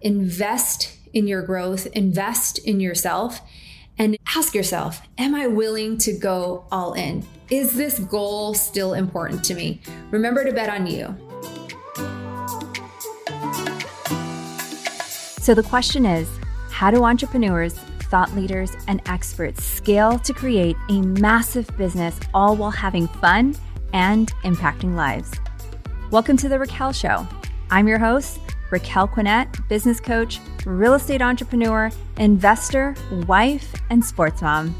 invest in your growth, invest in yourself, and ask yourself Am I willing to go all in? Is this goal still important to me? Remember to bet on you. So the question is how do entrepreneurs, thought leaders, and experts scale to create a massive business all while having fun and impacting lives? Welcome to The Raquel Show. I'm your host, Raquel Quinet, business coach, real estate entrepreneur, investor, wife, and sports mom.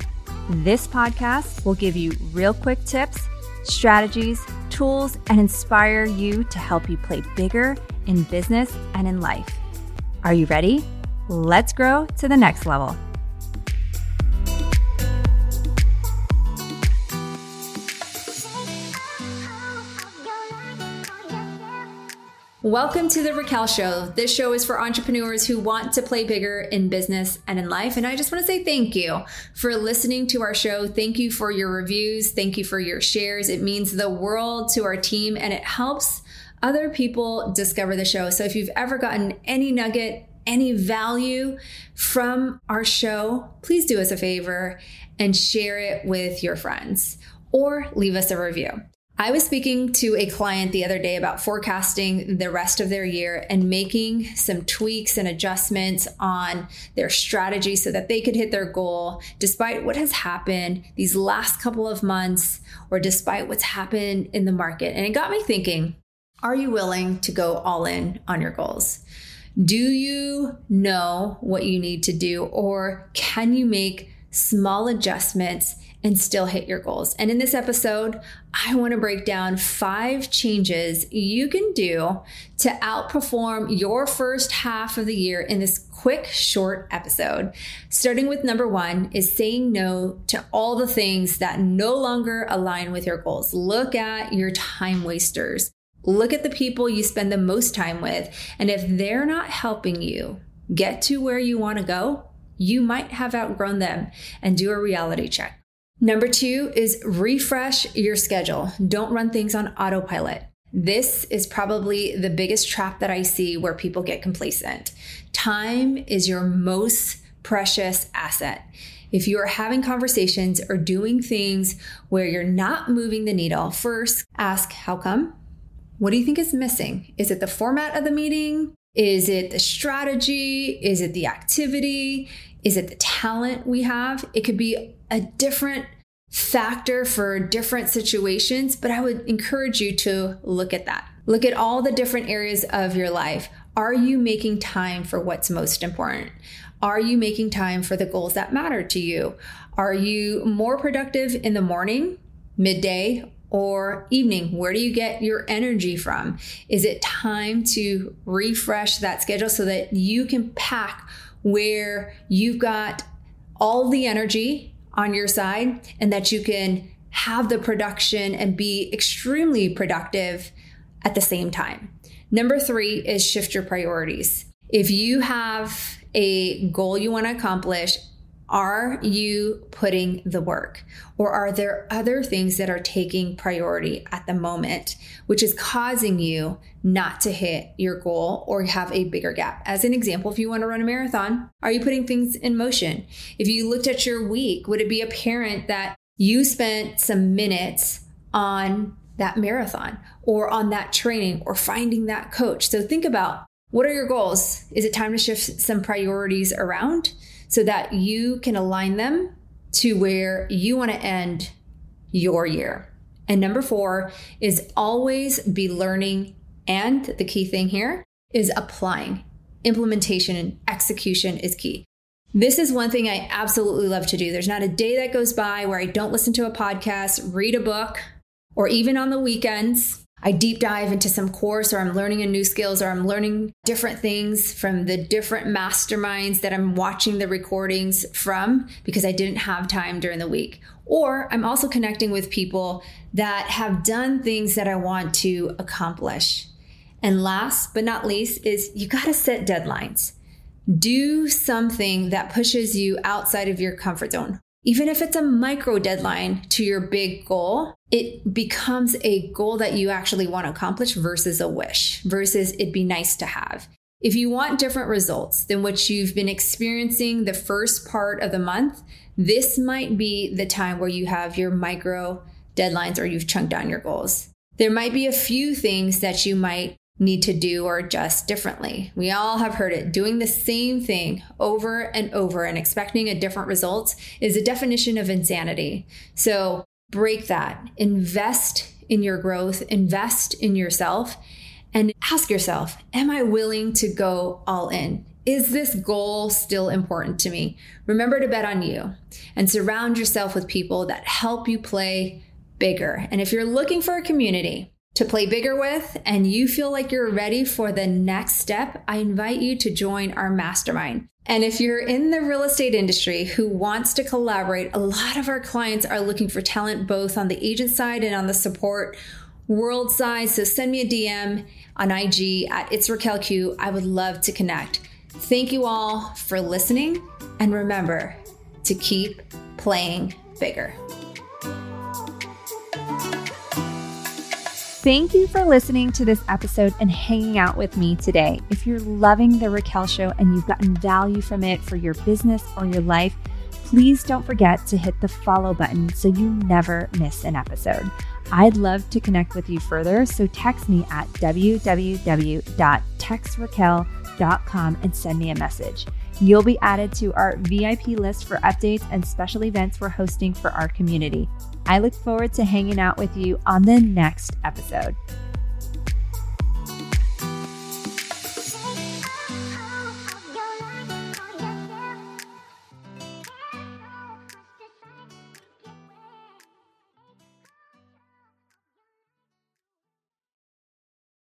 This podcast will give you real quick tips, strategies, tools, and inspire you to help you play bigger in business and in life. Are you ready? Let's grow to the next level. Welcome to the Raquel Show. This show is for entrepreneurs who want to play bigger in business and in life. And I just want to say thank you for listening to our show. Thank you for your reviews. Thank you for your shares. It means the world to our team and it helps other people discover the show. So if you've ever gotten any nugget, any value from our show, please do us a favor and share it with your friends or leave us a review. I was speaking to a client the other day about forecasting the rest of their year and making some tweaks and adjustments on their strategy so that they could hit their goal despite what has happened these last couple of months or despite what's happened in the market. And it got me thinking are you willing to go all in on your goals? Do you know what you need to do, or can you make small adjustments and still hit your goals. And in this episode, I want to break down five changes you can do to outperform your first half of the year in this quick, short episode. Starting with number one is saying no to all the things that no longer align with your goals. Look at your time wasters. Look at the people you spend the most time with. And if they're not helping you get to where you want to go, you might have outgrown them and do a reality check. Number two is refresh your schedule. Don't run things on autopilot. This is probably the biggest trap that I see where people get complacent. Time is your most precious asset. If you are having conversations or doing things where you're not moving the needle, first ask, How come? What do you think is missing? Is it the format of the meeting? Is it the strategy? Is it the activity? Is it the talent we have? It could be a different factor for different situations, but I would encourage you to look at that. Look at all the different areas of your life. Are you making time for what's most important? Are you making time for the goals that matter to you? Are you more productive in the morning, midday, or evening? Where do you get your energy from? Is it time to refresh that schedule so that you can pack where you've got all the energy on your side and that you can have the production and be extremely productive at the same time. Number three is shift your priorities. If you have a goal you want to accomplish are you putting the work? Or are there other things that are taking priority at the moment, which is causing you not to hit your goal or have a bigger gap? As an example, if you want to run a marathon, are you putting things in motion? If you looked at your week, would it be apparent that you spent some minutes on that marathon or on that training or finding that coach? So think about what are your goals? Is it time to shift some priorities around? So that you can align them to where you want to end your year. And number four is always be learning. And the key thing here is applying. Implementation and execution is key. This is one thing I absolutely love to do. There's not a day that goes by where I don't listen to a podcast, read a book, or even on the weekends, I deep dive into some course or I'm learning a new skills or I'm learning different things from the different masterminds that I'm watching the recordings from because I didn't have time during the week. Or I'm also connecting with people that have done things that I want to accomplish. And last but not least is you got to set deadlines. Do something that pushes you outside of your comfort zone even if it's a micro deadline to your big goal, it becomes a goal that you actually want to accomplish versus a wish, versus it'd be nice to have. If you want different results than what you've been experiencing the first part of the month, this might be the time where you have your micro deadlines or you've chunked down your goals. There might be a few things that you might need to do or adjust differently. We all have heard it. Doing the same thing over and over and expecting a different result is a definition of insanity. So break that. Invest in your growth, invest in yourself, and ask yourself Am I willing to go all in? Is this goal still important to me? Remember to bet on you and surround yourself with people that help you play bigger. And if you're looking for a community, to play bigger with and you feel like you're ready for the next step, I invite you to join our mastermind. And if you're in the real estate industry who wants to collaborate, a lot of our clients are looking for talent both on the agent side and on the support world side. So send me a DM on IG at It's Raquel Q. I would love to connect. Thank you all for listening. And remember to keep playing bigger. Thank you for listening to this episode and hanging out with me today. If you're loving The Raquel Show and you've gotten value from it for your business or your life, please don't forget to hit the follow button so you never miss an episode. I'd love to connect with you further, so text me at www.textraquel.com and send me a message. You'll be added to our VIP list for updates and special events we're hosting for our community. I look forward to hanging out with you on the next episode.